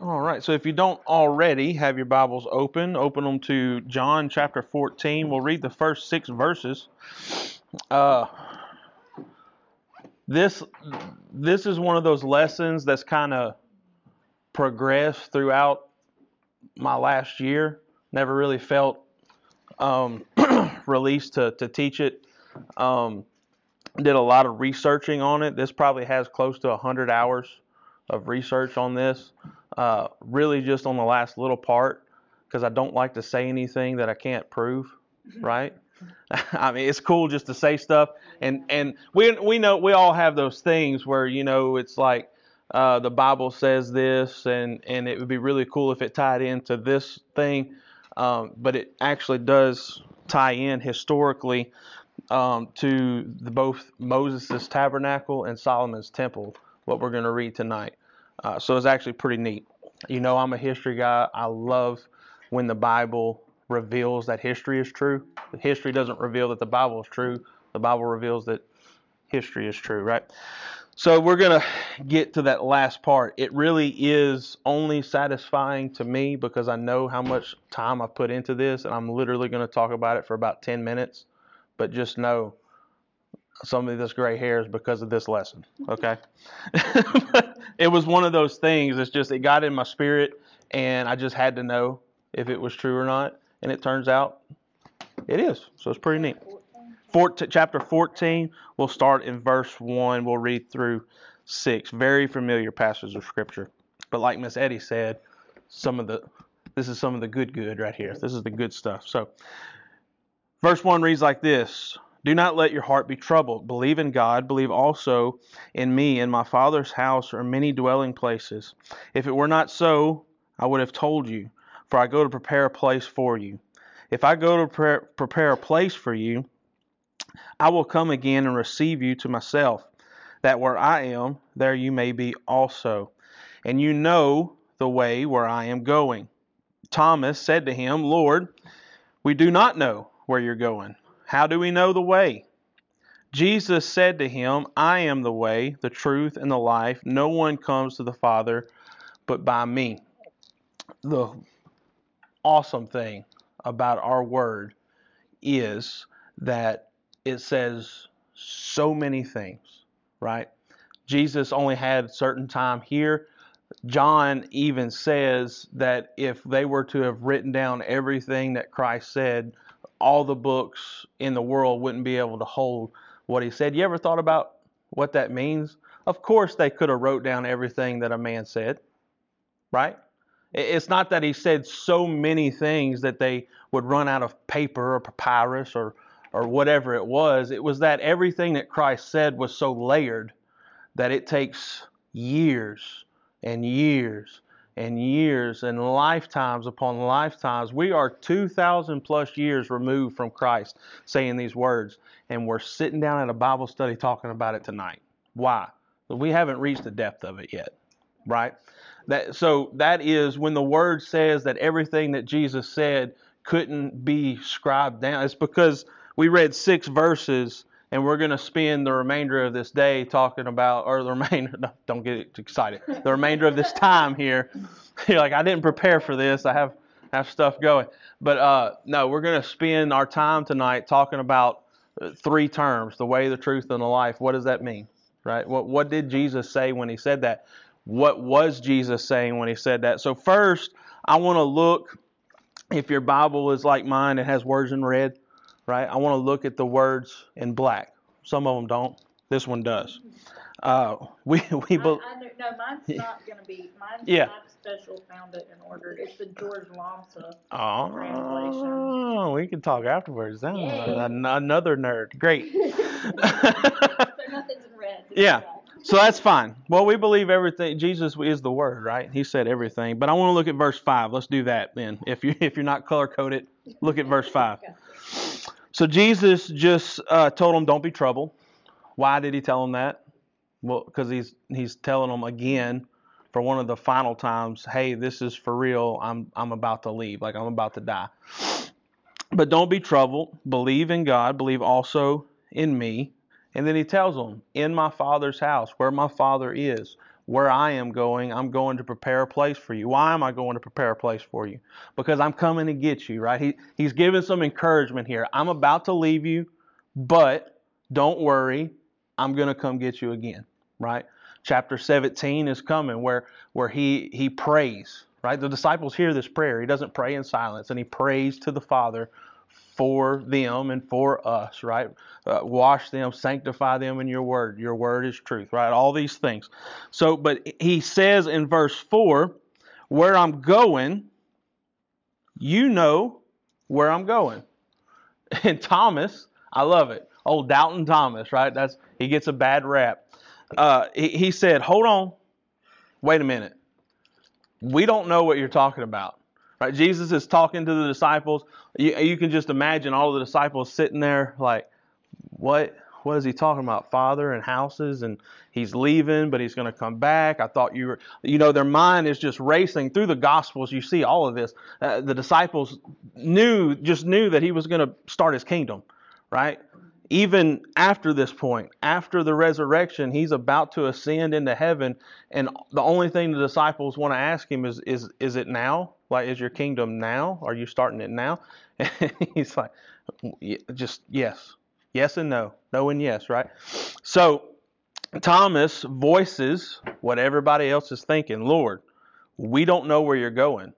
All right. So if you don't already have your Bibles open, open them to John chapter 14. We'll read the first six verses. Uh, this this is one of those lessons that's kind of progressed throughout my last year. Never really felt um, released to to teach it. Um, did a lot of researching on it. This probably has close to 100 hours of research on this. Uh, really, just on the last little part, because I don't like to say anything that I can't prove, right? I mean, it's cool just to say stuff, and and we we know we all have those things where you know it's like uh, the Bible says this, and and it would be really cool if it tied into this thing, um, but it actually does tie in historically um, to the, both Moses' tabernacle and Solomon's temple. What we're going to read tonight. Uh, so it's actually pretty neat. You know, I'm a history guy. I love when the Bible reveals that history is true. History doesn't reveal that the Bible is true. The Bible reveals that history is true, right? So we're going to get to that last part. It really is only satisfying to me because I know how much time I put into this, and I'm literally going to talk about it for about 10 minutes. But just know some of this gray hair is because of this lesson. Okay, it was one of those things. It's just it got in my spirit, and I just had to know if it was true or not. And it turns out it is. So it's pretty neat. 14, chapter 14. We'll start in verse one. We'll read through six. Very familiar passage of scripture. But like Miss Eddie said, some of the this is some of the good good right here. This is the good stuff. So verse one reads like this. Do not let your heart be troubled. Believe in God. Believe also in me. In my Father's house are many dwelling places. If it were not so, I would have told you, for I go to prepare a place for you. If I go to prepare a place for you, I will come again and receive you to myself, that where I am, there you may be also. And you know the way where I am going. Thomas said to him, Lord, we do not know where you're going. How do we know the way? Jesus said to him, I am the way, the truth, and the life. No one comes to the Father but by me. The awesome thing about our word is that it says so many things, right? Jesus only had certain time here. John even says that if they were to have written down everything that Christ said, all the books in the world wouldn't be able to hold what he said. You ever thought about what that means? Of course, they could have wrote down everything that a man said, right? It's not that he said so many things that they would run out of paper or papyrus or or whatever it was. It was that everything that Christ said was so layered that it takes years and years and years and lifetimes upon lifetimes. We are 2,000 plus years removed from Christ saying these words, and we're sitting down at a Bible study talking about it tonight. Why? We haven't reached the depth of it yet, right? That, so that is when the word says that everything that Jesus said couldn't be scribed down. It's because we read six verses and we're going to spend the remainder of this day talking about, or the remainder, don't get excited, the remainder of this time here. You're like, I didn't prepare for this. I have have stuff going, but uh, no, we're going to spend our time tonight talking about uh, three terms: the way, the truth, and the life. What does that mean, right? What what did Jesus say when he said that? What was Jesus saying when he said that? So first, I want to look. If your Bible is like mine, it has words in red right? I want to look at the words in black. Some of them don't. This one does. Uh, we we I, no, mine's not going to be. Mine's Yeah. not special. Found it and ordered. It's the George Lamsa. Oh, Translation. we can talk afterwards. Then another nerd. Great. so nothing's in red. Yeah. So that's fine. Well, we believe everything. Jesus is the Word, right? He said everything. But I want to look at verse five. Let's do that then. If you if you're not color coded, look at verse five. So Jesus just uh, told them, "Don't be troubled." Why did he tell them that? Well, because he's he's telling them again for one of the final times, "Hey, this is for real. I'm I'm about to leave. Like I'm about to die." But don't be troubled. Believe in God. Believe also in me. And then he tells them, "In my Father's house, where my Father is, where I am going, I'm going to prepare a place for you. Why am I going to prepare a place for you? Because I'm coming to get you, right? He, he's giving some encouragement here. I'm about to leave you, but don't worry, I'm going to come get you again, right? Chapter 17 is coming where, where he, he prays, right? The disciples hear this prayer. He doesn't pray in silence, and he prays to the Father for them and for us, right? Uh, wash them, sanctify them in your word. Your word is truth, right? All these things. So, but he says in verse 4 where I'm going, you know where I'm going. And Thomas, I love it. Old Doubting Thomas, right? That's he gets a bad rap. Uh, he, he said, "Hold on, wait a minute. We don't know what you're talking about." Right? Jesus is talking to the disciples. You, you can just imagine all the disciples sitting there like, what? What is he talking about? Father and houses, and he's leaving, but he's going to come back. I thought you were, you know, their mind is just racing through the Gospels. You see all of this. Uh, the disciples knew, just knew that he was going to start his kingdom, right? Even after this point, after the resurrection, he's about to ascend into heaven, and the only thing the disciples want to ask him is, is, is it now? Like, is your kingdom now? Are you starting it now? And he's like, just yes. Yes and no. No and yes, right? So Thomas voices what everybody else is thinking Lord, we don't know where you're going.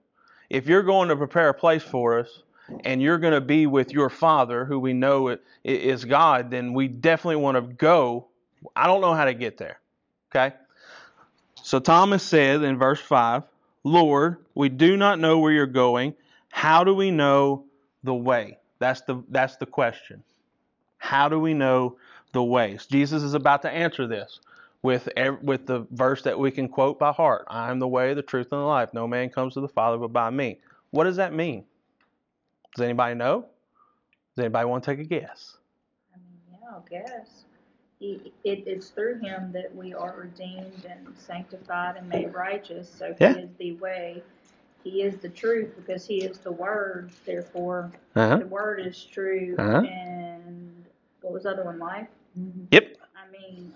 If you're going to prepare a place for us, and you're going to be with your Father, who we know is God, then we definitely want to go. I don't know how to get there. Okay? So Thomas said in verse 5 Lord, we do not know where you're going. How do we know the way? That's the, that's the question. How do we know the ways? Jesus is about to answer this with, with the verse that we can quote by heart I am the way, the truth, and the life. No man comes to the Father but by me. What does that mean? Does anybody know? Does anybody want to take a guess? I mean, yeah, I'll guess. He, it, it's through him that we are redeemed and sanctified and made righteous. So Yeah. he is the way. He is the truth because he is the word. Therefore, Uh-huh. the word is true. Uh-huh. And what was the other one? Life. Yep. I mean,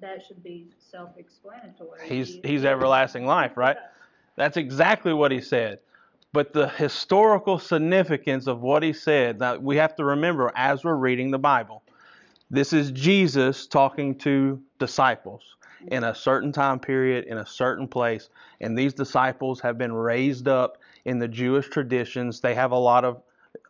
that should be self-explanatory. He's He he's everlasting life, right? That's exactly what he said. But the historical significance of what he said, now we have to remember as we're reading the Bible. This is Jesus talking to disciples in a certain time period, in a certain place. And these disciples have been raised up in the Jewish traditions. They have a lot of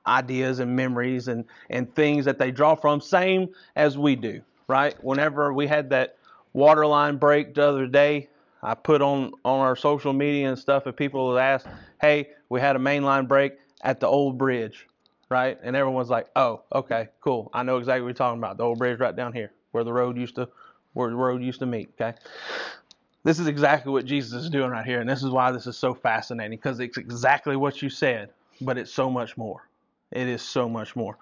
ideas and memories and, and things that they draw from, same as we do, right? Whenever we had that water line break the other day, I put on, on our social media and stuff, and people would ask, hey, we had a main line break at the old bridge, right? And everyone's like, oh, okay, cool. I know exactly what you're talking about. The old bridge right down here, where the road used to, where the road used to meet, okay? This is exactly what Jesus is doing right here, and this is why this is so fascinating, because it's exactly what you said, but it's so much more. It is so much more.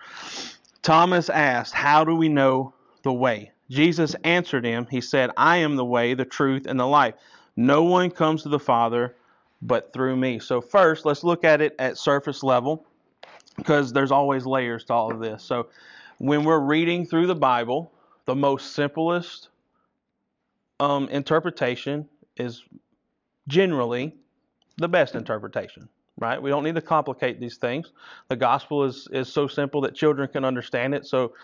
Thomas asked, How do we know the way? Jesus answered him. He said, I am the way, the truth, and the life. No one comes to the Father but through me. So, first, let's look at it at surface level because there's always layers to all of this. So, when we're reading through the Bible, the most simplest um, interpretation is generally the best interpretation, right? We don't need to complicate these things. The gospel is, is so simple that children can understand it. So,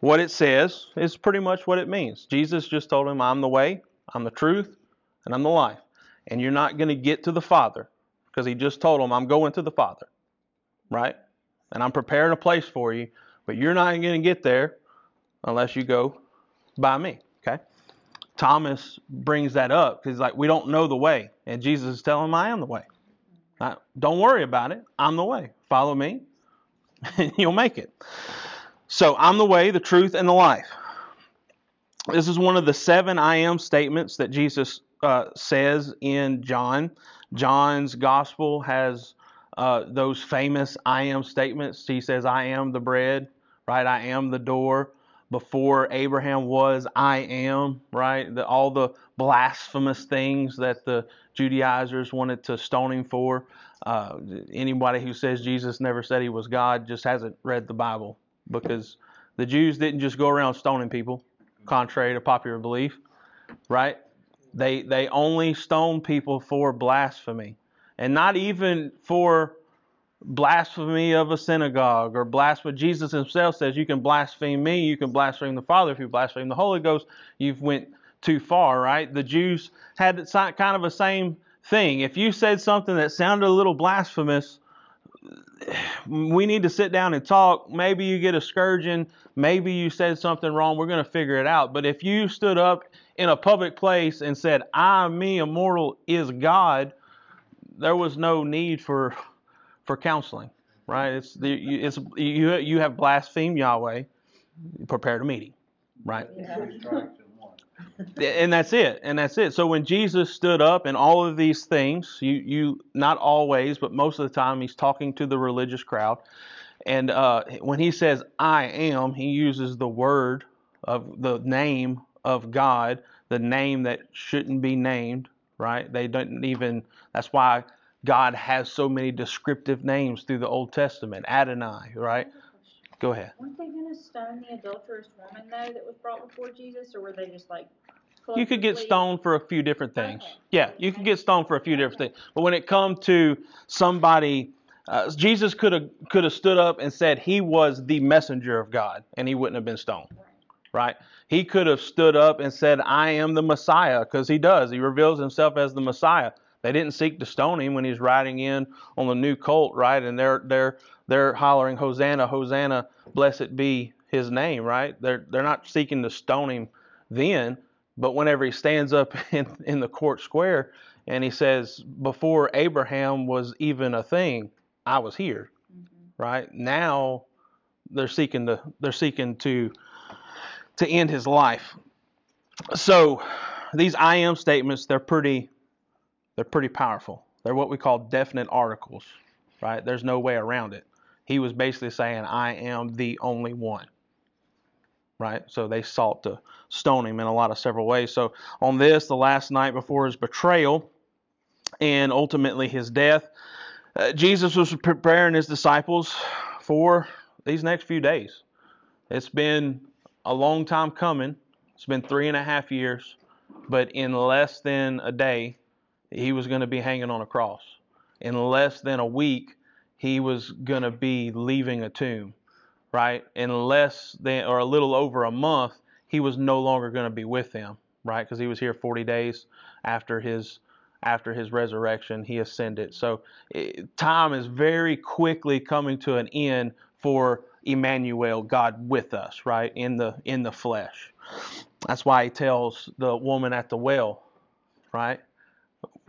what it says is pretty much what it means. Jesus just told him, I'm the way, I'm the truth, and I'm the life. And you're not going to get to the Father because he just told him, I'm going to the Father, right? And I'm preparing a place for you, but you're not going to get there unless you go by me, okay? Thomas brings that up because like we don't know the way, and Jesus is telling him, "I am the way. Uh, don't worry about it. I'm the way. Follow me, and you'll make it." So I'm the way, the truth, and the life. This is one of the seven I am statements that Jesus uh, says in John. John's gospel has uh, those famous I am statements. He says, I am the bread, right? I am the door. Before Abraham was, I am, right? The, all the blasphemous things that the Judaizers wanted to stone him for. Uh, anybody who says Jesus never said he was God just hasn't read the Bible because the Jews didn't just go around stoning people, contrary to popular belief, right? They they only stone people for blasphemy, and not even for blasphemy of a synagogue or blasphemy. Jesus himself says you can blaspheme me, you can blaspheme the Father. If you blaspheme the Holy Ghost, you've went too far, right? The Jews had kind of a same thing. If you said something that sounded a little blasphemous, we need to sit down and talk. Maybe you get a scourging. Maybe you said something wrong. We're going to figure it out. But if you stood up in a public place and said, I, me, immortal, is God, there was no need for for counseling, right? It's the it's you you have blasphemed Yahweh, prepare a meeting, right? Yeah. and that's it, and that's it. So when Jesus stood up and all of these things, you you not always, but most of the time, he's talking to the religious crowd, and uh, when he says "I am," he uses the word of the name of God, the name that shouldn't be named, right? They don't even. That's why God has so many descriptive names through the Old Testament. Adonai, right? Go ahead. Weren't they going to stone the adulterous woman though that was brought before Jesus, or were they just like? You could get stoned for a few different things. Okay. Yeah, you could get stoned for a few different things. But when it comes to somebody, uh, Jesus could have could have stood up and said he was the messenger of God, and he wouldn't have been stoned. Right? He could have stood up and said, "I am the Messiah," because he does. He reveals himself as the Messiah. They didn't seek to stone him when he's riding in on the new colt, right? And they're they're they're hollering Hosanna, Hosanna, blessed be his name, right? They're they're not seeking to stone him then, but whenever he stands up in, in the court square and he says, Before Abraham was even a thing, I was here. Mm-hmm. Right? Now they're seeking to they're seeking to to end his life. So these I am statements, they're pretty they're pretty powerful. They're what we call definite articles, right? There's no way around it. He was basically saying, I am the only one, right? So they sought to stone him in a lot of several ways. So on this, the last night before his betrayal and ultimately his death, uh, Jesus was preparing his disciples for these next few days. It's been a long time coming. It's been three and a half years, but in less than a day, he was going to be hanging on a cross. In less than a week, he was going to be leaving a tomb, right? In less than, or a little over a month, he was no longer going to be with them, right? Because he was here 40 days after his after his resurrection, he ascended. So it, time is very quickly coming to an end for Emmanuel, God with us, right? In the in the flesh. That's why he tells the woman at the well, right?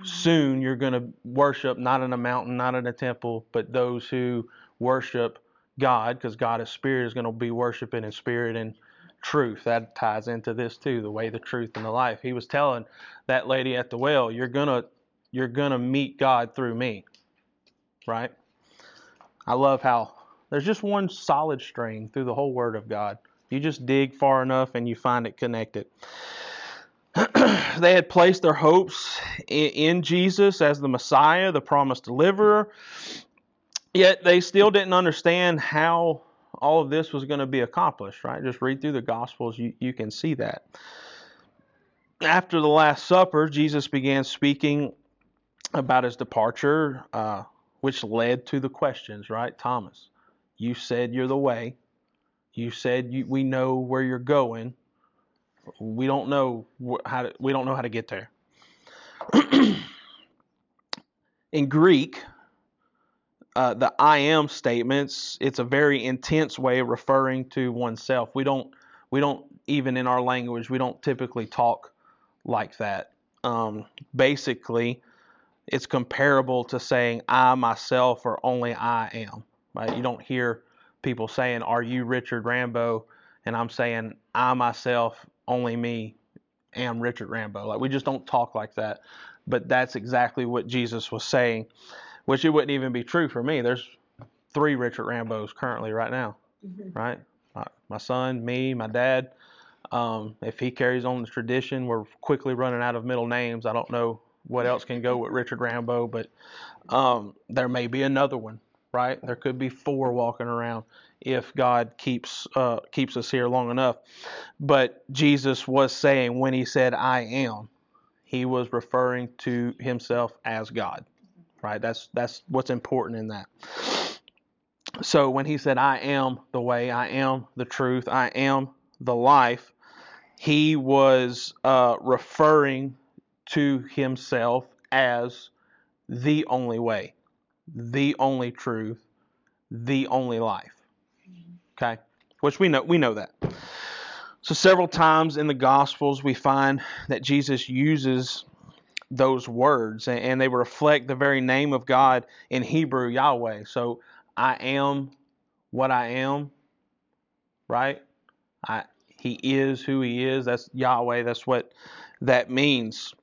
soon you're going to worship not in a mountain, not in a temple, but those who worship God, because God is spirit, is going to be worshiping in spirit and truth. That ties into this too, the way, the truth, and the life. He was telling that lady at the well, "You're gonna, you're gonna meet God through me." Right? I love how there's just one solid string through the whole Word of God. You just dig far enough and you find it connected. they had placed their hopes in, Jesus as the Messiah, the promised deliverer. Yet they still didn't understand how all of this was going to be accomplished, right? Just read through the Gospels, you, you can see that. After the Last Supper, Jesus began speaking about his departure, uh, which led to the questions, right? Thomas, you said you're the way. You said you, we know where you're going we don't know how to, we don't know how to get there. In Greek, uh, the I am statements, it's a very intense way of referring to oneself. We don't we don't even in our language we don't typically talk like that. Um, basically, it's comparable to saying I myself or only I am. Right? You don't hear people saying, "Are you Richard Rambo?" and I'm saying I myself only me am Richard Rambo. Like we just don't talk like that. But that's exactly what Jesus was saying, which it wouldn't even be true for me. There's three Richard Rambos currently right now, mm-hmm. right? My son, me, my dad. Um, if he carries on the tradition, we're quickly running out of middle names. I don't know what else can go with Richard Rambo, but um, there may be another one, right? There could be four walking around if God keeps uh, keeps us here long enough. But Jesus was saying when he said I am, he was referring to himself as God. Right? That's that's what's important in that. So when he said, I am the way, I am the truth, I am the life, he was uh, referring to himself as the only way, the only truth, the only life. Okay? Which we know we know that. So several times in the gospels we find that Jesus uses those words and they reflect the very name of God in Hebrew Yahweh. So I am what I am, right? I he is who he is. That's Yahweh. That's what that means.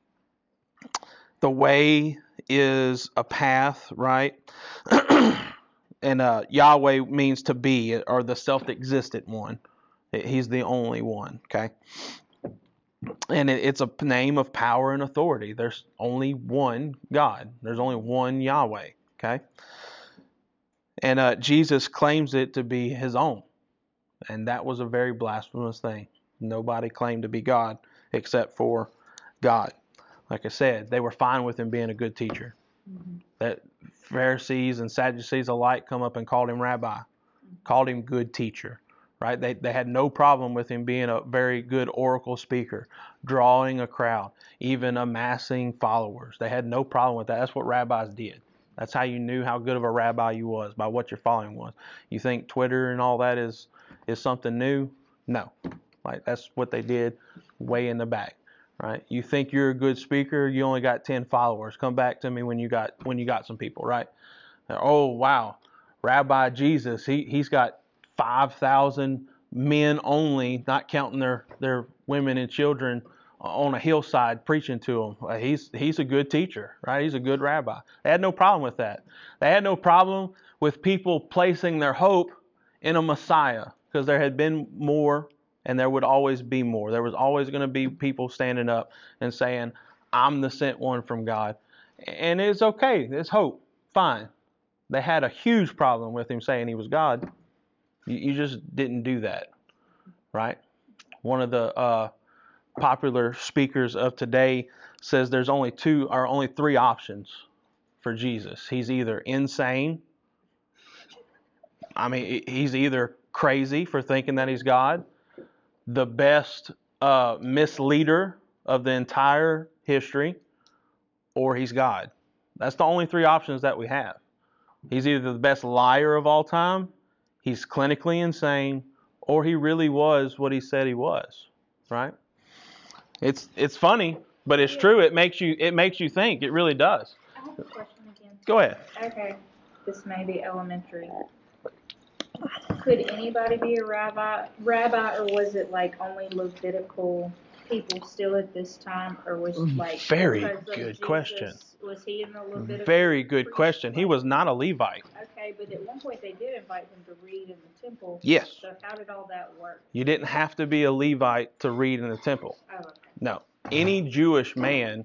The way is a path, right? and uh, Yahweh means to be, or the self-existent one. He's the only one. Okay. And it, it's a name of power and authority. There's only one God. There's only one Yahweh. Okay. And uh, Jesus claims it to be his own. And that was a very blasphemous thing. Nobody claimed to be God except for God. Like I said, they were fine with him being a good teacher. Mm-hmm. That Pharisees and Sadducees alike come up and called him rabbi, mm-hmm. called him good teacher. Right? They, they had no problem with him being a very good oracle speaker, drawing a crowd, even amassing followers. They had no problem with that. That's what rabbis did. That's how you knew how good of a rabbi you was by what your following was. You think Twitter and all that is is something new? No. Like that's what they did way in the back, right? You think you're a good speaker, you only got 10 followers. Come back to me when you got when you got some people, right? Oh, wow. Rabbi Jesus, he he's got 5,000 men only, not counting their their women and children uh, on a hillside preaching to them. Uh, he's he's a good teacher, right? He's a good rabbi. They had no problem with that. They had no problem with people placing their hope in a Messiah because there had been more and there would always be more. There was always going to be people standing up and saying, "I'm the sent one from God." And it's okay. It's hope. Fine. They had a huge problem with him saying he was God. You, you just didn't do that, right? One of the uh, popular speakers of today says there's only two or only three options for Jesus. He's either insane. I mean, he's either crazy for thinking that he's God, the best uh, misleader of the entire history, or he's God. That's the only three options that we have. He's either the best liar of all time, he's clinically insane, or he really was what he said he was, right? It's it's funny, but it's true. It makes you it makes you think. It really does. I have a question again. Go ahead. Okay, this may be elementary. Could anybody be a rabbi, rabbi, or was it like only Levitical people still at this time, or was it mm, like very good Jesus, question? Was he in the Levitical? Very good question. He was not a Levite. Okay, but at one point they did invite him to read in the temple. Yes. So how did all that work? You didn't have to be a Levite to read in the temple. Oh, okay. No, any Jewish man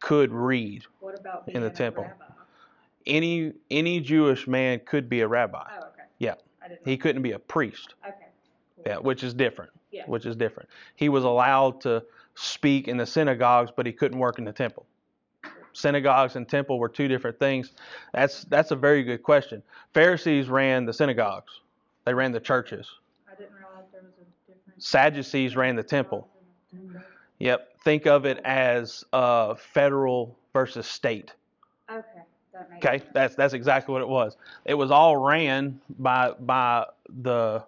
could read What about in the temple. rabbi? Any any Jewish man could be a rabbi. Oh, okay. Yeah. I didn't. He couldn't be a priest. Okay. Cool. Yeah, which is different. Yeah. Which is different. He was allowed to speak in the synagogues, but he couldn't work in the temple. Synagogues and temple were two different things. That's that's a very good question. Pharisees ran the synagogues. They ran the churches. I didn't realize there was a difference. Sadducees ran the temple. Yep. Think of it as uh, federal versus state. Okay. That makes Okay, sense. that's that's exactly what it was. It was all ran by by the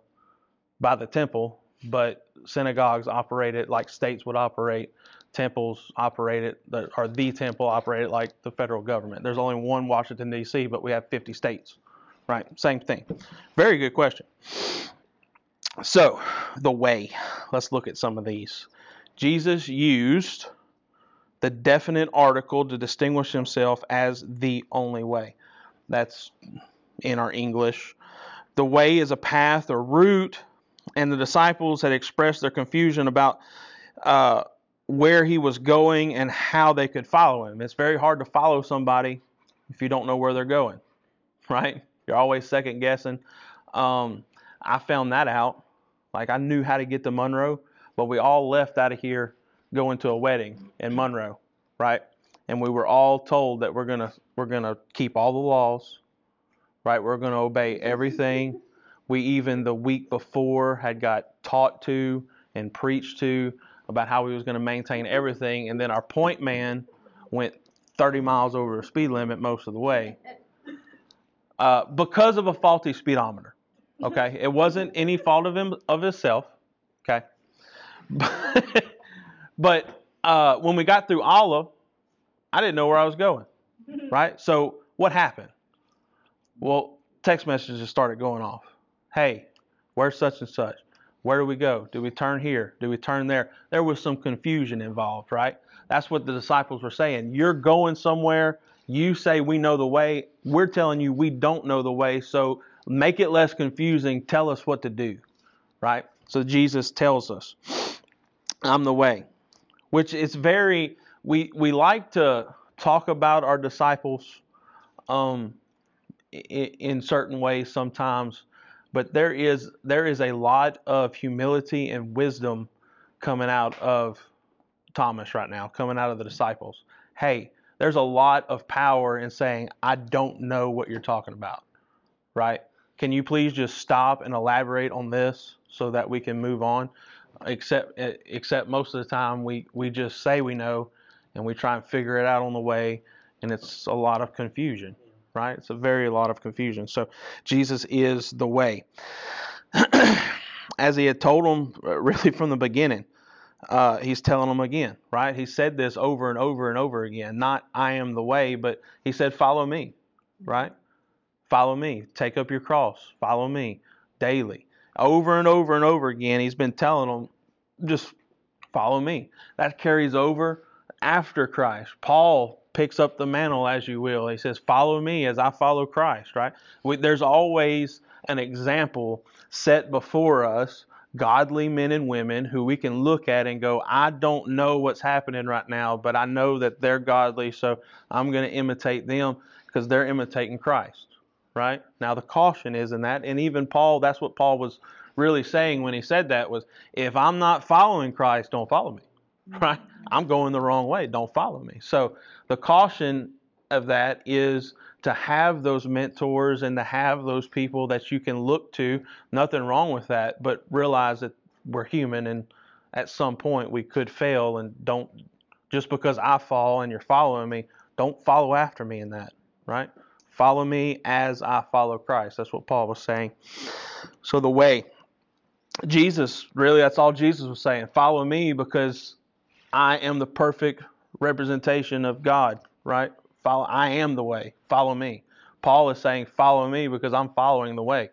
by the temple, but synagogues operated like states would operate. Temples operated, the or the temple operated like the federal government. There's only one Washington D.C., but we have 50 states. Right, same thing. Very good question. So, the way. Let's look at some of these. Jesus used the definite article to distinguish himself as the only way. That's in our English. The way is a path or route, and the disciples had expressed their confusion about uh, where he was going and how they could follow him. It's very hard to follow somebody if you don't know where they're going, right? You're always second guessing. Um, I found that out. Like I knew how to get to Monroe, but we all left out of here going to a wedding in Monroe. right? And we were all told that we're gonna we're gonna keep all the laws, right? We're gonna obey everything. We even the week before had got taught to and preached to about how we was gonna maintain everything, and then our point man went 30 miles over the speed limit most of the way uh, because of a faulty speedometer. Okay, it wasn't any fault of him of himself. Okay, but uh, when we got through Olive, I didn't know where I was going. Right. So what happened? Well, text messages started going off. Hey, where's such and such? Where do we go? Do we turn here? Do we turn there? There was some confusion involved, right? That's what the disciples were saying. You're going somewhere. You say we know the way. We're telling you we don't know the way. So make it less confusing. Tell us what to do, right? So Jesus tells us, I'm the way, which is very, we, we like to talk about our disciples um, in, in certain ways sometimes, but there is, there is a lot of humility and wisdom coming out of Thomas right now, coming out of the disciples. Hey, there's a lot of power in saying, I don't know what you're talking about, right? Can you please just stop and elaborate on this so that we can move on? Except, except most of the time we, we just say we know and we try and figure it out on the way, and it's a lot of confusion, right? It's a very lot of confusion. So Jesus is the way. As he had told them really from the beginning, uh, he's telling them again, right? He said this over and over and over again. Not I am the way, but he said, follow me, right? Follow me. Take up your cross. Follow me daily. Over and over and over again, he's been telling them, just follow me. That carries over after Christ. Paul picks up the mantle, as you will. He says, follow me as I follow Christ, right? We, there's always an example set before us godly men and women who we can look at and go, I don't know what's happening right now, but I know that they're godly, so I'm going to imitate them because they're imitating Christ, right? Now, the caution is in that, and even Paul, that's what Paul was really saying when he said that was, if I'm not following Christ, don't follow me, right? Mm-hmm. I'm going the wrong way, don't follow me. So the caution of that is to have those mentors and to have those people that you can look to. Nothing wrong with that, but realize that we're human and at some point we could fail and don't just because I fall and you're following me, don't follow after me in that, right? Follow me as I follow Christ. That's what Paul was saying. So the way Jesus, really that's all Jesus was saying. Follow me because I am the perfect representation of God, right? Follow, I am the way. Follow me. Paul is saying, follow me because I'm following the way.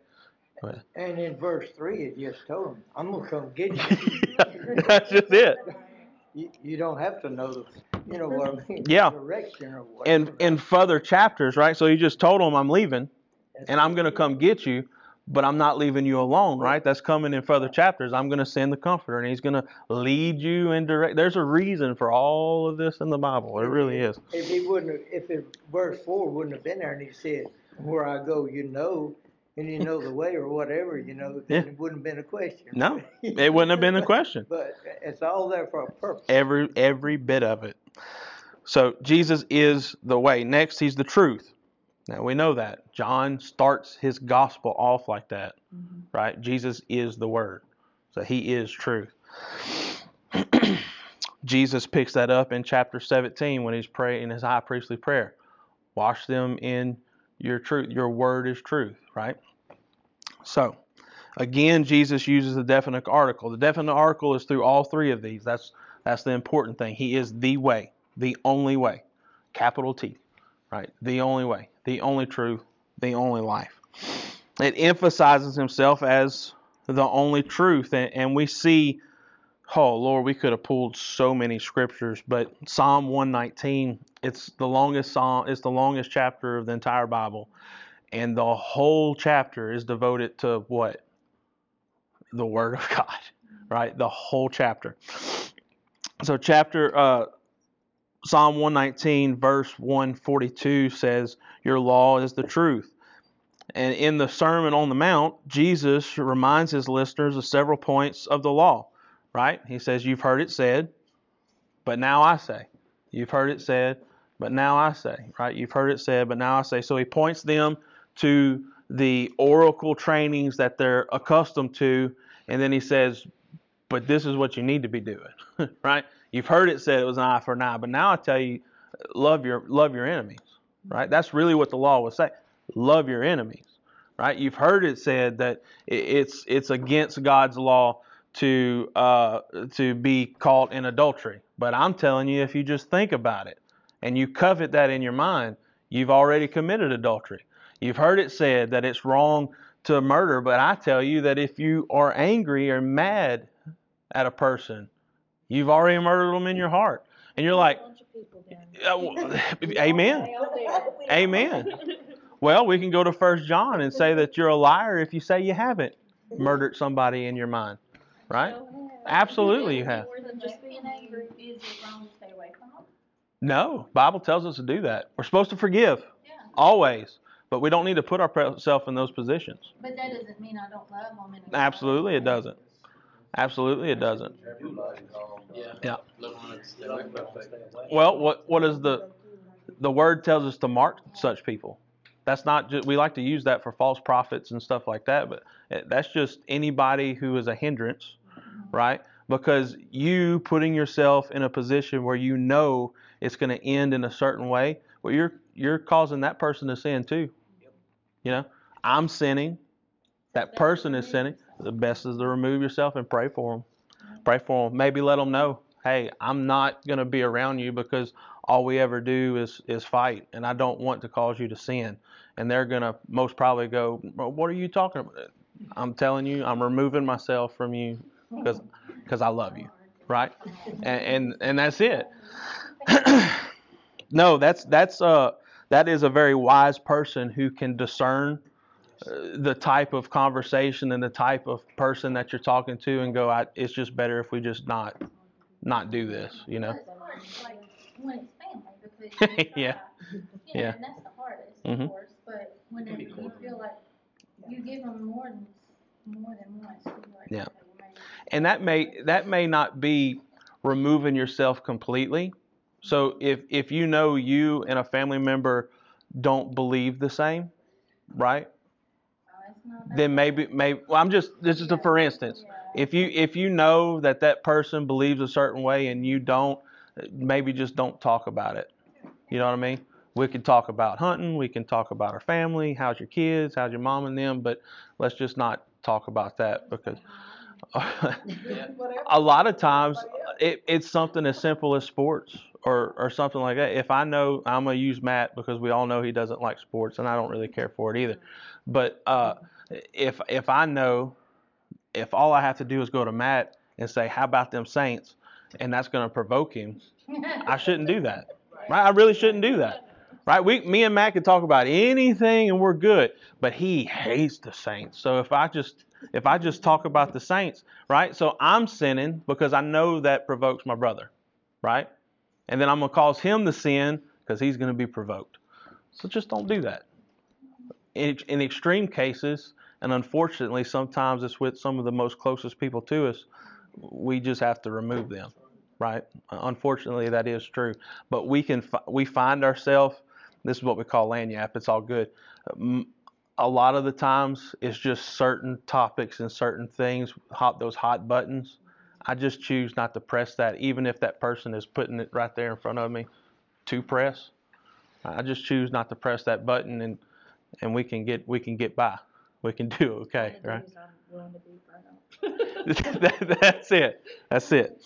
And in verse 3, it just told him, I'm going to come get you. That's just it. You, you don't have to know the, you know what I mean? Yeah. Direction or whatever. And in further chapters, right? So he just told him, I'm leaving and I'm going to come get you but I'm not leaving you alone, right? That's coming in further chapters. I'm going to send the comforter and he's going to lead you and direct. There's a reason for all of this in the Bible. It really is. If he wouldn't have, if it, verse 4 wouldn't have been there and he said, Where I go, you know, and you know the way or whatever, you know, Yeah. it wouldn't have been a question. No, it wouldn't have been a question. But it's all there for a purpose. Every every bit of it. So Jesus is the way. Next, he's the truth. Now we know that. John starts his gospel off like that, mm-hmm. right? Jesus is the word. So he is truth. Jesus picks that up in chapter 17 when he's praying in his high priestly prayer. Wash them in your truth. Your word is truth, right? So, again, Jesus uses the definite article. The definite article is through all three of these. That's that's the important thing. He is the way, the only way. Capital T, right? The only way, the only truth, the only life. It emphasizes himself as the only truth, and, and we see Oh Lord, we could have pulled so many scriptures, but Psalm 119, it's the longest psalm, it's the longest chapter of the entire Bible. And the whole chapter is devoted to what? The Word of God, right? The whole chapter. So chapter uh, Psalm 119, verse 142 says, Your law is the truth. And in the Sermon on the Mount, Jesus reminds his listeners of several points of the law right? He says, You've heard it said, but now I say. You've heard it said, but now I say, right? You've heard it said, but now I say. So he points them to the oracle trainings that they're accustomed to, and then he says, but this is what you need to be doing, right? You've heard it said it was an eye for an eye, but now I tell you, love your love your enemies, right? That's really what the law was saying. Love your enemies, right? You've heard it said that it's it's against God's law to uh, to be caught in adultery, but I'm telling you, if you just think about it and you covet that in your mind, you've already committed adultery. You've heard it said that it's wrong to murder, but I tell you that if you are angry or mad at a person, you've already murdered them in your heart. And you're like, uh, Amen. Amen. Well, we can go to First John and say that you're a liar if you say you haven't murdered somebody in your mind, right? Absolutely, you have. Just being angry, is it wrong to stay away from them? No, Bible tells us to do that. We're supposed to forgive Yeah. always, but we don't need to put ourselves in those positions. But that doesn't mean I don't love them. in Absolutely, it doesn't. Absolutely, it doesn't. Yeah. Yeah. Love them to stay away from them. Well, what what is the the word tells us to mark such people. That's not just we like to use that for false prophets and stuff like that, but it- Eh, that's just anybody who is a hindrance, right? Because you putting yourself in a position where you know it's going to end in a certain way, well, you're you're causing that person to sin too. You know, I'm sinning. That person is sinning. The best is to remove yourself and pray for them. Pray for them. Maybe let them know, hey, I'm not going to be around you because all we ever do is is fight, and I don't want to cause you to sin. And they're going to most probably go, well, what are you talking about? I'm telling you, I'm removing myself from you because because I love you, right? And and, and that's it. no, that's that's uh that is a very wise person who can discern uh, the type of conversation and the type of person that you're talking to and go I, it's just better if we just not not do this you know like, when it's family, because Yeah. try- You know, Yeah. and that's the hardest, Mhm. of course, but whenever you feel like you give them more than, more than once, Yeah. and that may that may not be removing yourself completely. So if if you know you and a family member don't believe the same right? Oh, it's not that then maybe maybe well, I'm just this is a for instance. Yeah. if you if you know that that person believes a certain way and you don't maybe just don't talk about it. You know what i mean we can talk about hunting we can talk about our family how's your kids how's your mom and them but let's just not talk about that because a lot of times it, it's something as simple as sports or, or something like that. If I know I'm gonna use Matt because we all know he doesn't like sports and I don't really care for it either. But uh, if if I know if all I have to do is go to Matt and say how about them Saints and that's gonna provoke him, I shouldn't do that. Right? I really shouldn't do that. Right? We, me and Matt can talk about anything and we're good, but he hates the Saints. So if I just, if I just talk about the Saints, right? So I'm sinning because I know that provokes my brother, right? And then I'm gonna cause him to sin because he's gonna be provoked. So just don't do that. In, in extreme cases, and unfortunately, sometimes it's with some of the most closest people to us, we just have to remove them right? Unfortunately, that is true. But we can we find ourselves. This is what we call lagniappe. It's all good. Um, a lot of the times, it's just certain topics and certain things, hot those hot buttons. I just choose not to press that, even if that person is putting it right there in front of me to press. I just choose not to press that button, and and we can get we can get by. We can do okay, right? That- that's it. That's it.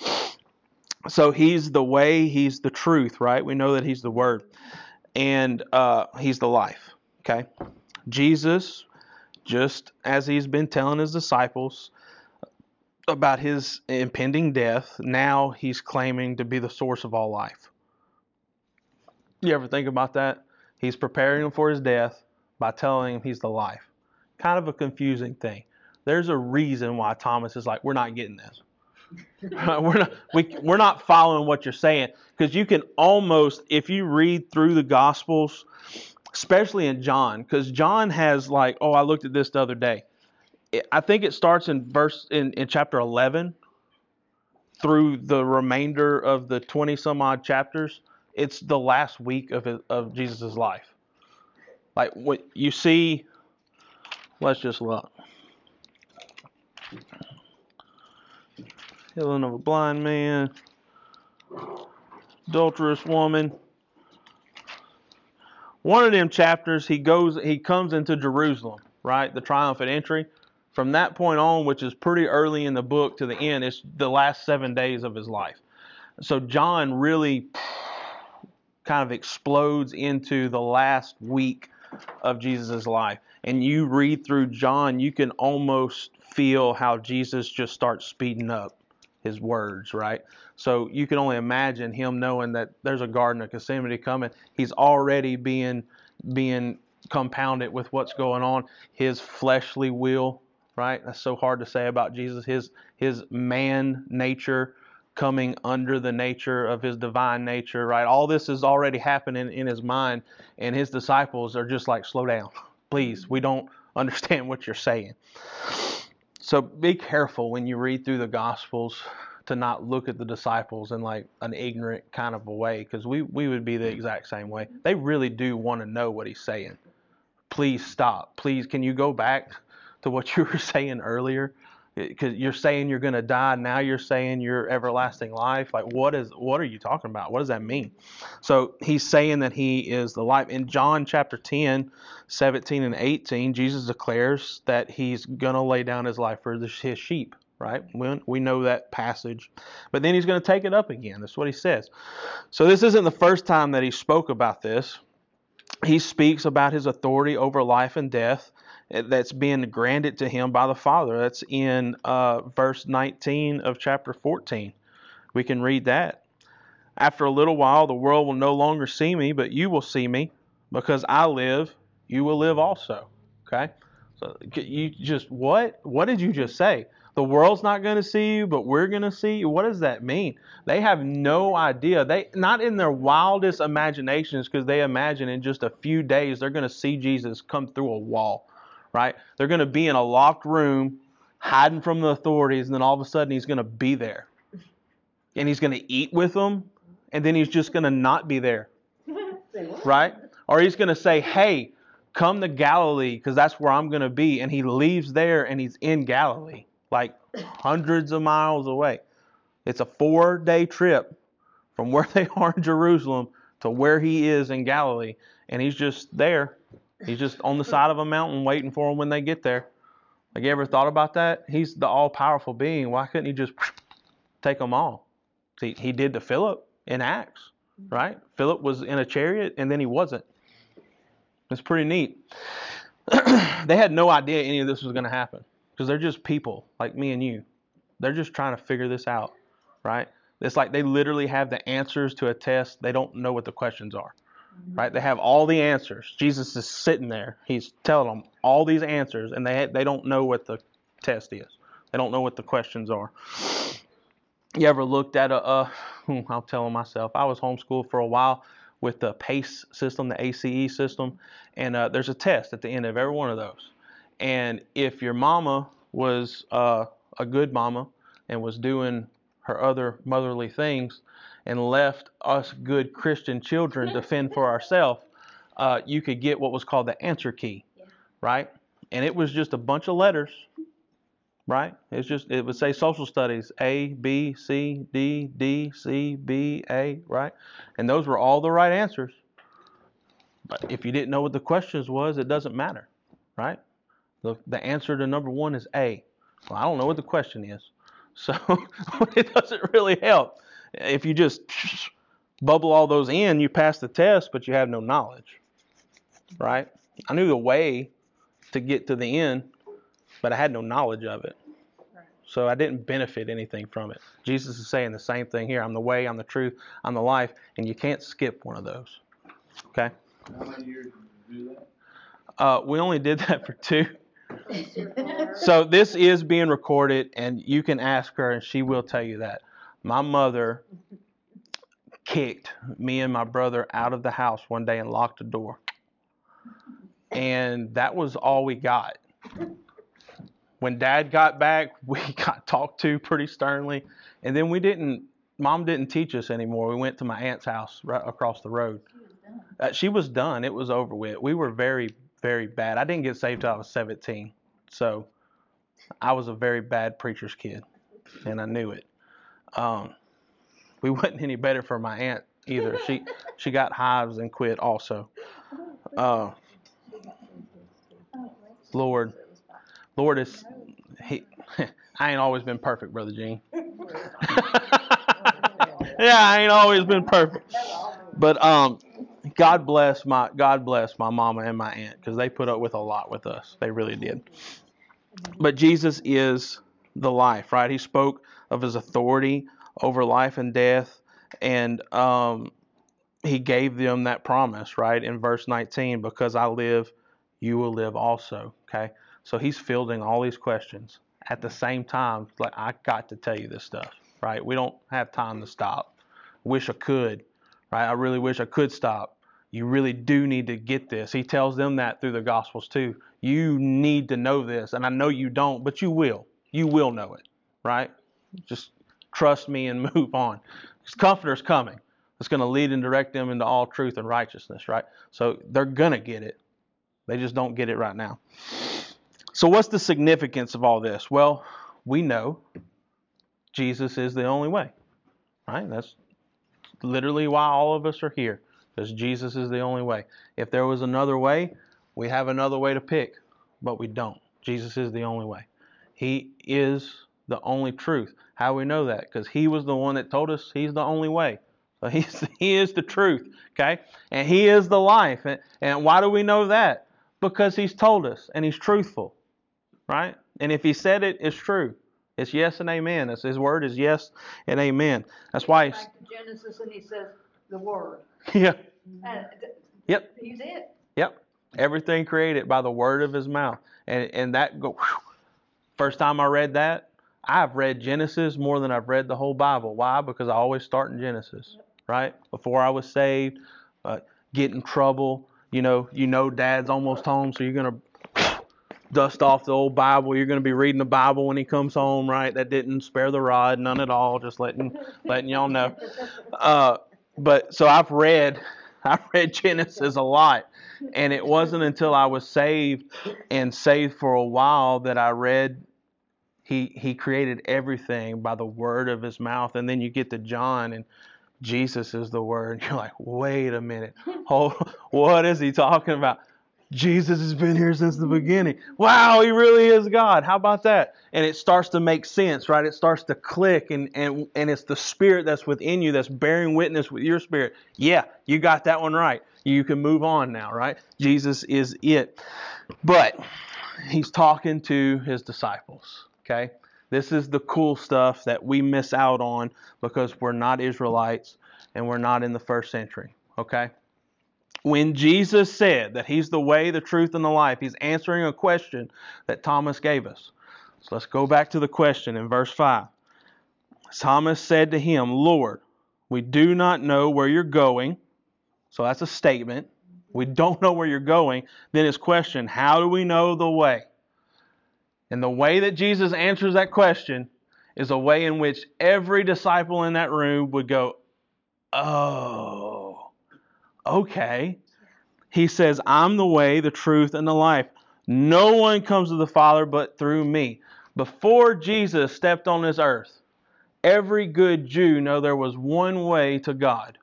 So he's the way, he's the truth, right? We know that he's the word, and uh, he's the life. Okay, Jesus, just as he's been telling his disciples about his impending death, now he's claiming to be the source of all life. You ever think about that? He's preparing him for his death by telling him he's the life. Kind of a confusing thing. There's a reason why Thomas is like, we're not getting this. we're not we, we're not following what you're saying because you can almost if you read through the gospels especially in john because john has like oh i looked at this the other day i think it starts in verse in, in chapter 11 through the remainder of the 20 some odd chapters it's the last week of his, of Jesus' life. Like what you see, let's just look. Healing of a blind man, adulterous woman. One of them chapters, he goes, he comes into Jerusalem, right? The triumphant entry. From that point on, which is pretty early in the book to the end, it's the last seven days of his life. So John really kind of explodes into the last week of Jesus' life. And you read through John, you can almost feel how Jesus just starts speeding up his words, right? So you can only imagine him knowing that there's a garden of Gethsemane coming. He's already being being compounded with what's going on. His fleshly will, right? That's so hard to say about Jesus. His his man nature coming under the nature of his divine nature, right? All this is already happening in his mind, and his disciples are just like, slow down. Please, we don't understand what you're saying. So be careful when you read through the Gospels to not look at the disciples in like an ignorant kind of a way, because we, we would be the exact same way. They really do want to know what he's saying. Please stop. Please, can you go back to what you were saying earlier? Because you're saying you're going to die now you're saying you're everlasting life like what is what are you talking about? What does that mean? So he's saying that he is the life in john chapter 10 17 and 18 jesus declares that he's going to lay down his life for his sheep right? We, we know that passage but then he's going to take it up again that's what he says. So this isn't the first time that he spoke about this. He speaks about his authority over life and death that's being granted to him by the Father. That's in uh, verse 19 of chapter 14. We can read that. After a little while, the world will no longer see me, but you will see me. Because I live, you will live also. Okay? So you just, what? What did you just say? The world's not going to see you, but we're going to see you. What does that mean? They have no idea. They not in their wildest imaginations because they imagine in just a few days they're going to see Jesus come through a wall right? They're going to be in a locked room, hiding from the authorities, and then all of a sudden he's going to be there. And he's going to eat with them, and then he's just going to not be there. Right? Or he's going to say, hey, come to Galilee, because that's where I'm going to be. And he leaves there and he's in Galilee, like hundreds of miles away. It's a four day trip from where they are in Jerusalem to where he is in Galilee. And he's just there He's just on the side of a mountain waiting for them when they get there. Like you ever thought about that? He's the all-powerful being. Why couldn't he just take them all? See, he did to Philip in Acts, right? Philip was in a chariot and then he wasn't. It's pretty neat. they had no idea any of this was going to happen because they're just people like me and you. They're just trying to figure this out, right? It's like they literally have the answers to a test. They don't know what the questions are right? They have all the answers. Jesus is sitting there. He's telling them all these answers, and they they don't know what the test is. They don't know what the questions are. You ever looked at a? hmm, I'll tell them myself. I was homeschooled for a while with the PACE system, the ACE system, and uh, there's a test at the end of every one of those. And if your mama was uh, a good mama and was doing her other motherly things, and left us good Christian children to fend for ourselves, uh, you could get what was called the answer key, yeah. right? And it was just a bunch of letters, right? It's just it would say social studies A B C D D C B A, right? And those were all the right answers. But if you didn't know what the questions was, it doesn't matter, right? The the answer to number one is A. Well, I don't know what the question is, so it doesn't really help. If you just bubble all those in, you pass the test, but you have no knowledge. Right? I knew the way to get to the end, but I had no knowledge of it. So I didn't benefit anything from it. Jesus is saying the same thing here. I'm the way, I'm the truth, I'm the life, and you can't skip one of those. Okay? How many years did you do that? Uh, we only did that for two. so this is being recorded, and you can ask her, and she will tell you that my mother kicked me and my brother out of the house one day and locked the door. And that was all we got. When dad got back, we got talked to pretty sternly. And then we didn't mom didn't teach us anymore. We went to my aunt's house right across the road. Uh, she was done. It was over with. We were very, very bad. I didn't get saved till I was 17. So I was a very bad preacher's kid, and I knew it. Um, we wasn't any better for my aunt either. She she got hives and quit also. Uh, Lord, Lord is he. I ain't always been perfect, brother Gene. yeah, I ain't always been perfect. But um, God bless my God bless my mama and my aunt because they put up with a lot with us. They really did. But Jesus is the life, right? He spoke of his authority over life and death, and um, he gave them that promise, right? In verse 19, because I live, you will live also. Okay, so he's fielding all these questions at the same time. Like I got to tell you this stuff, right? We don't have time to stop. Wish I could, right? I really wish I could stop. You really do need to get this. He tells them that through the Gospels too. You need to know this, and I know you don't, but you will. You will know it, right? Just trust me and move on. Because Comforter's coming. It's going to lead and direct them into all truth and righteousness, right? So they're going to get it. They just don't get it right now. So, what's the significance of all this? Well, we know Jesus is the only way, right? That's literally why all of us are here, because Jesus is the only way. If there was another way, we have another way to pick, but we don't. Jesus is the only way. He is the only truth. How we know that? Because He was the one that told us He's the only way. So he's, He is the truth, okay? And He is the life. And, and why do we know that? Because He's told us and He's truthful, right? And if He said it, it's true. It's yes and amen. That's His word is yes and amen. That's why He's, Back to Genesis and he says, the word. yeah, And Yep. He's it. Yep. Everything created by the word of his mouth. And and that go whew. first time I read that, I've read Genesis more than I've read the whole Bible. Why? Because I always start in Genesis, right? Before I was saved, uh, get in trouble. You know, you know, Dad's almost home, so you're gonna dust off the old Bible. You're gonna be reading the Bible when he comes home, right? That didn't spare the rod, none at all. Just letting letting y'all know. Uh, but so I've read I've read Genesis a lot. And it wasn't until I was saved and saved for a while that I read he he created everything by the word of his mouth. And then you get to John and Jesus is the word. You're like, wait a minute. Oh, what is he talking about? Jesus has been here since the beginning. Wow, he really is God. How about that? And it starts to make sense, right? It starts to click and and and it's the spirit that's within you that's bearing witness with your spirit. Yeah, you got that one right. You can move on now, right? Jesus is it. But he's talking to his disciples, okay? This is the cool stuff that we miss out on because we're not Israelites and we're not in the first century, okay? when Jesus said that he's the way, the truth, and the life, he's answering a question that Thomas gave us. So let's go back to the question in verse 5. Thomas said to him, Lord, we do not know where you're going. So that's a statement. We don't know where you're going. Then his question, how do we know the way? And the way that Jesus answers that question is a way in which every disciple in that room would go, Oh, okay. He says, I'm the way, the truth, and the life. No one comes to the Father but through me. Before Jesus stepped on this earth, every good Jew know there was one way to God.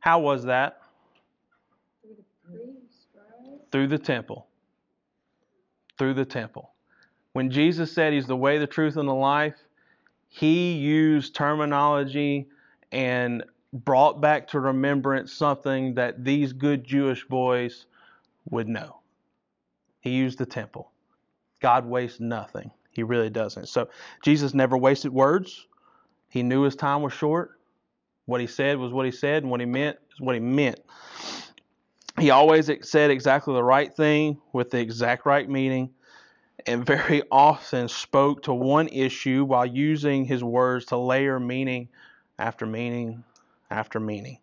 How was that? Through the priest. Through the temple. Through the temple. When Jesus said he's the way, the truth, and the life, he used terminology and brought back to remembrance something that these good Jewish boys would know. He used the temple. God wastes nothing. He really doesn't. So Jesus never wasted words. He knew his time was short. What he said was what he said, and what he meant is what he meant. He always said exactly the right thing with the exact right meaning, and very often spoke to one issue while using his words to layer meaning after meaning after meaning.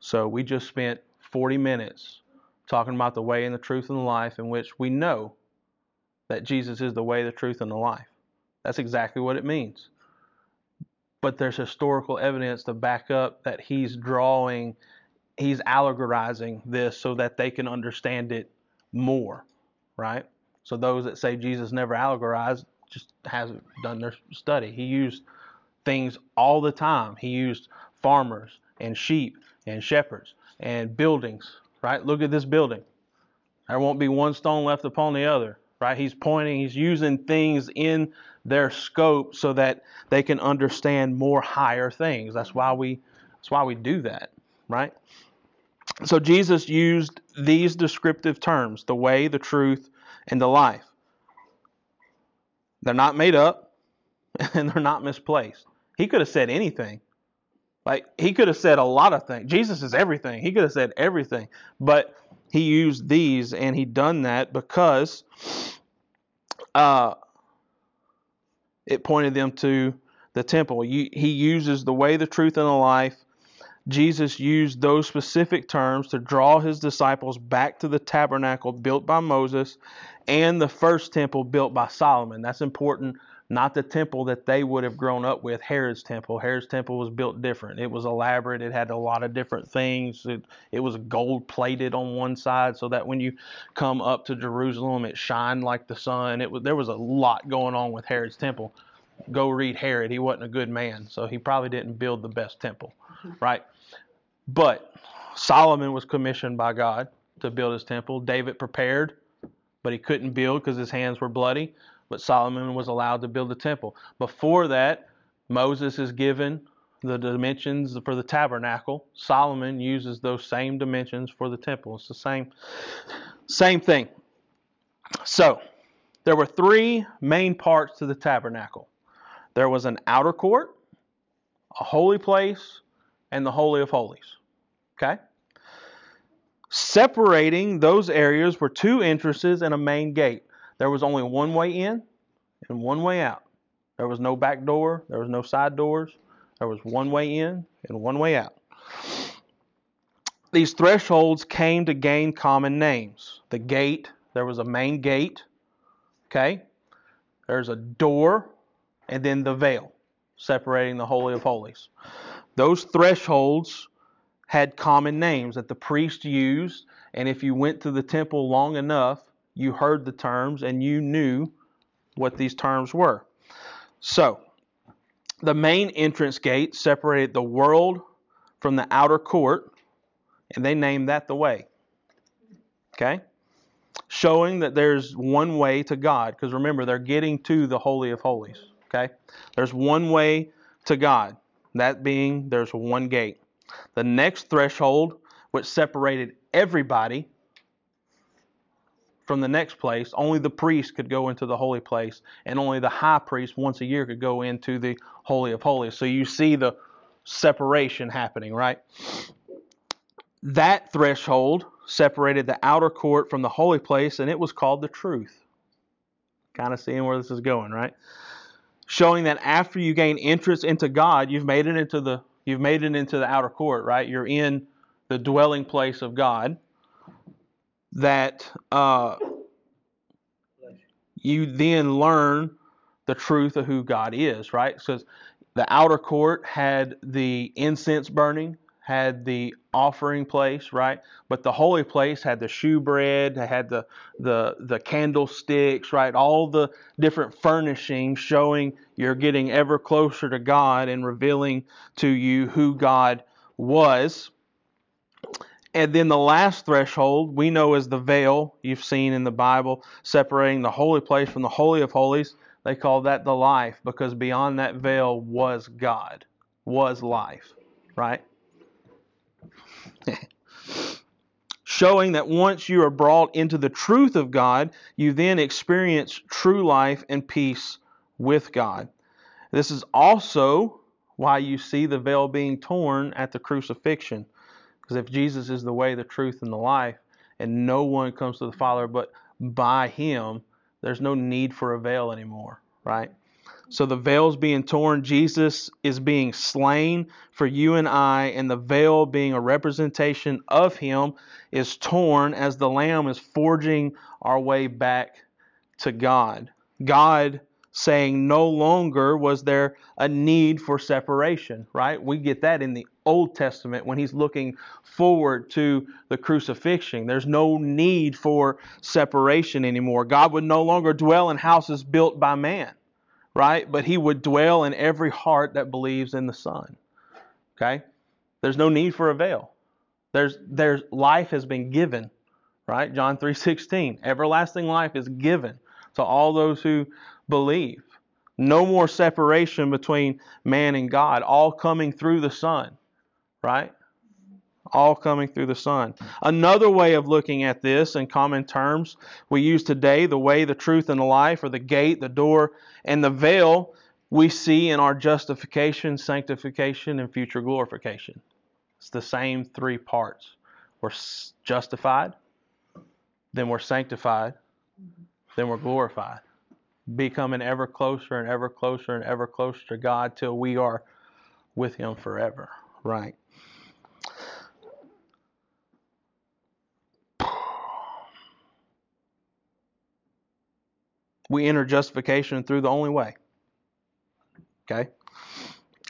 So we just spent 40 minutes talking about the way and the truth and the life in which we know that Jesus is the way, the truth, and the life. That's exactly what it means. but there's historical evidence to back up that he's drawing, he's allegorizing this so that they can understand it more, right? So those that say Jesus never allegorized just hasn't done their study. He used things all the time. He used farmers and sheep and shepherds and buildings, right? Look at this building. There won't be one stone left upon the other, right? He's pointing, he's using things in their scope so that they can understand more higher things. That's why we that's why we do that, right? So Jesus used these descriptive terms, the way, the truth, and the life. They're not made up and they're not misplaced. He could have said anything. Like he could have said a lot of things. Jesus is everything. He could have said everything, but he used these, and he done that because uh, it pointed them to the temple. He uses the way, the truth, and the life. Jesus used those specific terms to draw his disciples back to the tabernacle built by Moses and the first temple built by Solomon. That's important not the temple that they would have grown up with, Herod's temple. Herod's temple was built different. It was elaborate. It had a lot of different things. It, it was gold plated on one side so that when you come up to Jerusalem, it shined like the sun. It was there was a lot going on with Herod's temple. Go read Herod. He wasn't a good man, so he probably didn't build the best temple, mm-hmm. right? But Solomon was commissioned by God to build his temple. David prepared, but he couldn't build because his hands were bloody but Solomon was allowed to build the temple. Before that, Moses is given the dimensions for the tabernacle. Solomon uses those same dimensions for the temple. It's the same same thing. So, there were three main parts to the tabernacle. There was an outer court, a holy place, and the holy of holies. Okay? Separating those areas were two entrances and a main gate. There was only one way in and one way out. There was no back door, there was no side doors. There was one way in and one way out. These thresholds came to gain common names. The gate, there was a main gate, okay? There's a door, and then the veil separating the Holy of Holies. Those thresholds had common names that the priest used, and if you went to the temple long enough, you heard the terms and you knew what these terms were. So, the main entrance gate separated the world from the outer court, and they named that the way. Okay? Showing that there's one way to God, because remember, they're getting to the Holy of Holies. Okay? There's one way to God, that being there's one gate. The next threshold, which separated everybody from the next place, only the priest could go into the holy place, and only the high priest once a year could go into the Holy of Holies. So you see the separation happening, right? That threshold separated the outer court from the holy place, and it was called the truth. Kind of seeing where this is going, right? Showing that after you gain entrance into God, you've made it into the you've made it into the outer court, right? You're in the dwelling place of God that uh, you then learn the truth of who God is, right? Because the outer court had the incense burning, had the offering place, right? But the holy place had the shewbread, had the the the candlesticks, right? All the different furnishings showing you're getting ever closer to God and revealing to you who God was. And then the last threshold we know is the veil you've seen in the Bible, separating the holy place from the Holy of Holies. They call that the life because beyond that veil was God, was life, right? Showing that once you are brought into the truth of God, you then experience true life and peace with God. This is also why you see the veil being torn at the crucifixion because if Jesus is the way, the truth, and the life, and no one comes to the Father but by Him, there's no need for a veil anymore, right? So the veil's being torn. Jesus is being slain for you and I, and the veil, being a representation of Him, is torn as the Lamb is forging our way back to God. God saying no longer was there a need for separation, right? We get that in the Old Testament when he's looking forward to the crucifixion. There's no need for separation anymore. God would no longer dwell in houses built by man, right? But he would dwell in every heart that believes in the Son. Okay? There's no need for a veil. There's there's life has been given, right? John 3:16. Everlasting life is given to all those who believe. No more separation between man and God, all coming through the Son, right? All coming through the Son. Another way of looking at this in common terms we use today the way, the truth, and the life, or the gate, the door, and the veil we see in our justification, sanctification, and future glorification. It's the same three parts. We're justified, then we're sanctified, then we're glorified. Becoming ever closer and ever closer and ever closer to God till we are with Him forever. Right. We enter justification through the only way. Okay?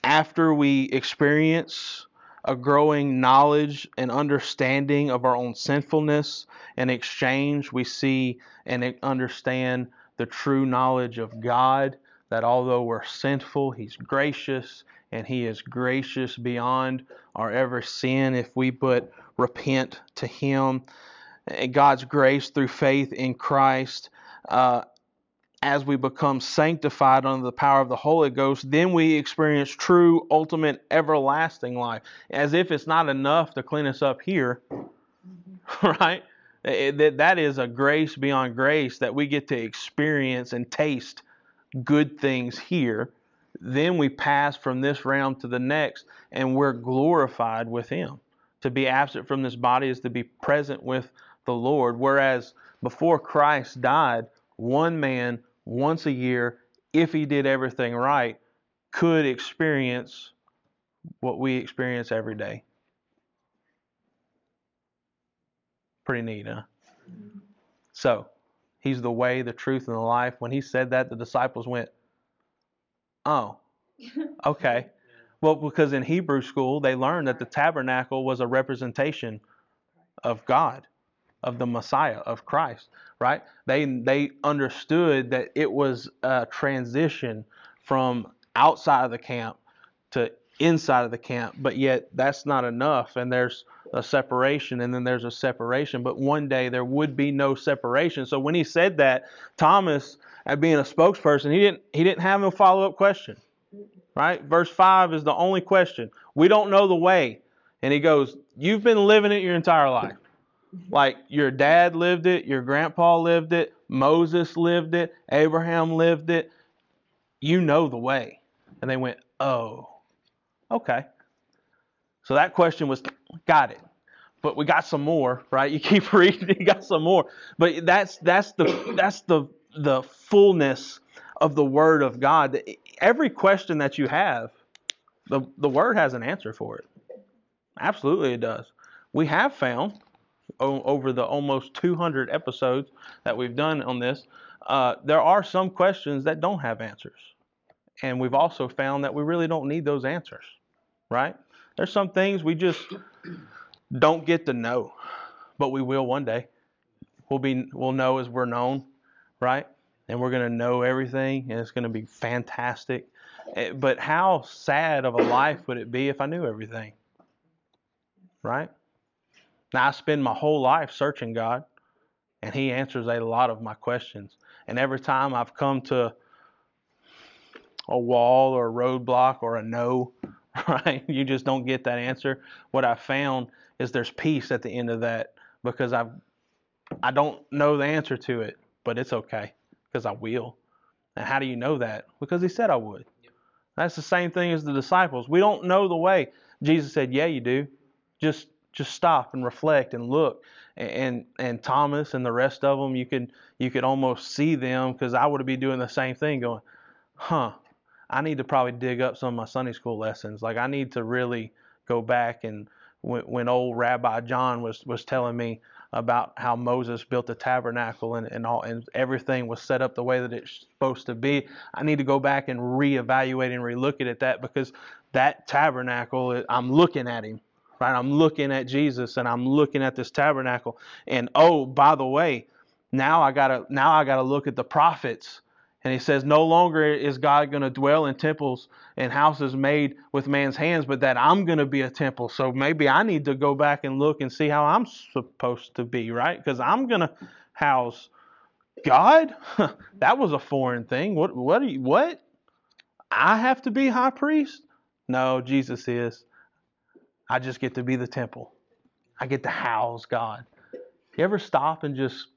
After we experience a growing knowledge and understanding of our own sinfulness, in exchange, we see and understand the true knowledge of God that although we're sinful, He's gracious and He is gracious beyond our ever sin if we but repent to Him. And God's grace through faith in Christ. Uh, as we become sanctified under the power of the Holy Ghost, then we experience true, ultimate, everlasting life. As if it's not enough to clean us up here, right? Eh, that that is a grace beyond grace that we get to experience and taste good things here. Then we pass from this realm to the next, and we're glorified with Him. To be absent from this body is to be present with the Lord. Whereas before Christ died, one man once a year, if he did everything right, could experience what we experience every day. Pretty neat, huh? So, he's the way, the truth, and the life. When he said that, the disciples went, Oh, okay. Well, because in Hebrew school, they learned that the tabernacle was a representation of God of the Messiah of Christ, right? They they understood that it was a transition from outside of the camp to inside of the camp, but yet that's not enough and there's a separation and then there's a separation, but one day there would be no separation. So when he said that, Thomas, at being a spokesperson, he didn't he didn't have a follow-up question. Right? Verse 5 is the only question. We don't know the way. And he goes, You've been living it your entire life. Like your dad lived it, your grandpa lived it, Moses lived it, Abraham lived it. You know the way. And they went, Oh, okay. So that question was, got it. But we got some more, right? You keep reading, you got some more. But that's that's the that's the the fullness of the word of God. Every question that you have, the the word has an answer for it. Absolutely, it does. We have found over the almost 200 episodes that we've done on this, uh, there are some questions that don't have answers. And we've also found that we really don't need those answers, right? There's some things we just don't get to know, but we will one day. We'll be we'll know as we're known, right? And we're going to know everything and it's going to be fantastic. Eh, but how sad of a life would it be if I knew everything? Right? Now, I spend my whole life searching God, and He answers a lot of my questions. And every time I've come to a wall or a roadblock or a no, right? You just don't get that answer. What I found is there's peace at the end of that because I've I don't know the answer to it, but it's okay because I will. And how do you know that? Because he said I would. That's the same thing as the disciples. We don't know the way. Jesus said, "Yeah, you do. Just just stop and reflect and look. And and Thomas and the rest of them, you could you could almost see them because I would be doing the same thing, going, huh. I need to probably dig up some of my Sunday school lessons. Like I need to really go back and when, when old Rabbi John was was telling me about how Moses built the tabernacle and, and all and everything was set up the way that it's supposed to be. I need to go back and reevaluate and relook at that because that tabernacle I'm looking at him. Right? I'm looking at Jesus and I'm looking at this tabernacle. And oh, by the way, now I gotta now I gotta look at the prophets and he says, No longer is God going to dwell in temples and houses made with man's hands, but that I'm going to be a temple. So maybe I need to go back and look and see how I'm supposed to be, right? Because I'm going to house God. that was a foreign thing. What? What? Are you, what? I have to be high priest? No, Jesus is. I just get to be the temple. I get to house God. You ever stop and just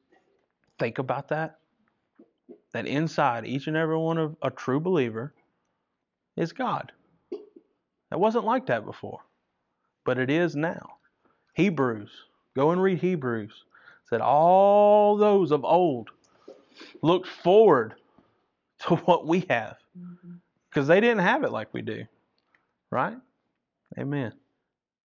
think about that? that inside each and every one of a true believer is God. That wasn't like that before, but it is now. Hebrews, go and read Hebrews, said all those of old looked forward to what we have mm-hmm. because they didn't have it like we do. Right? Amen.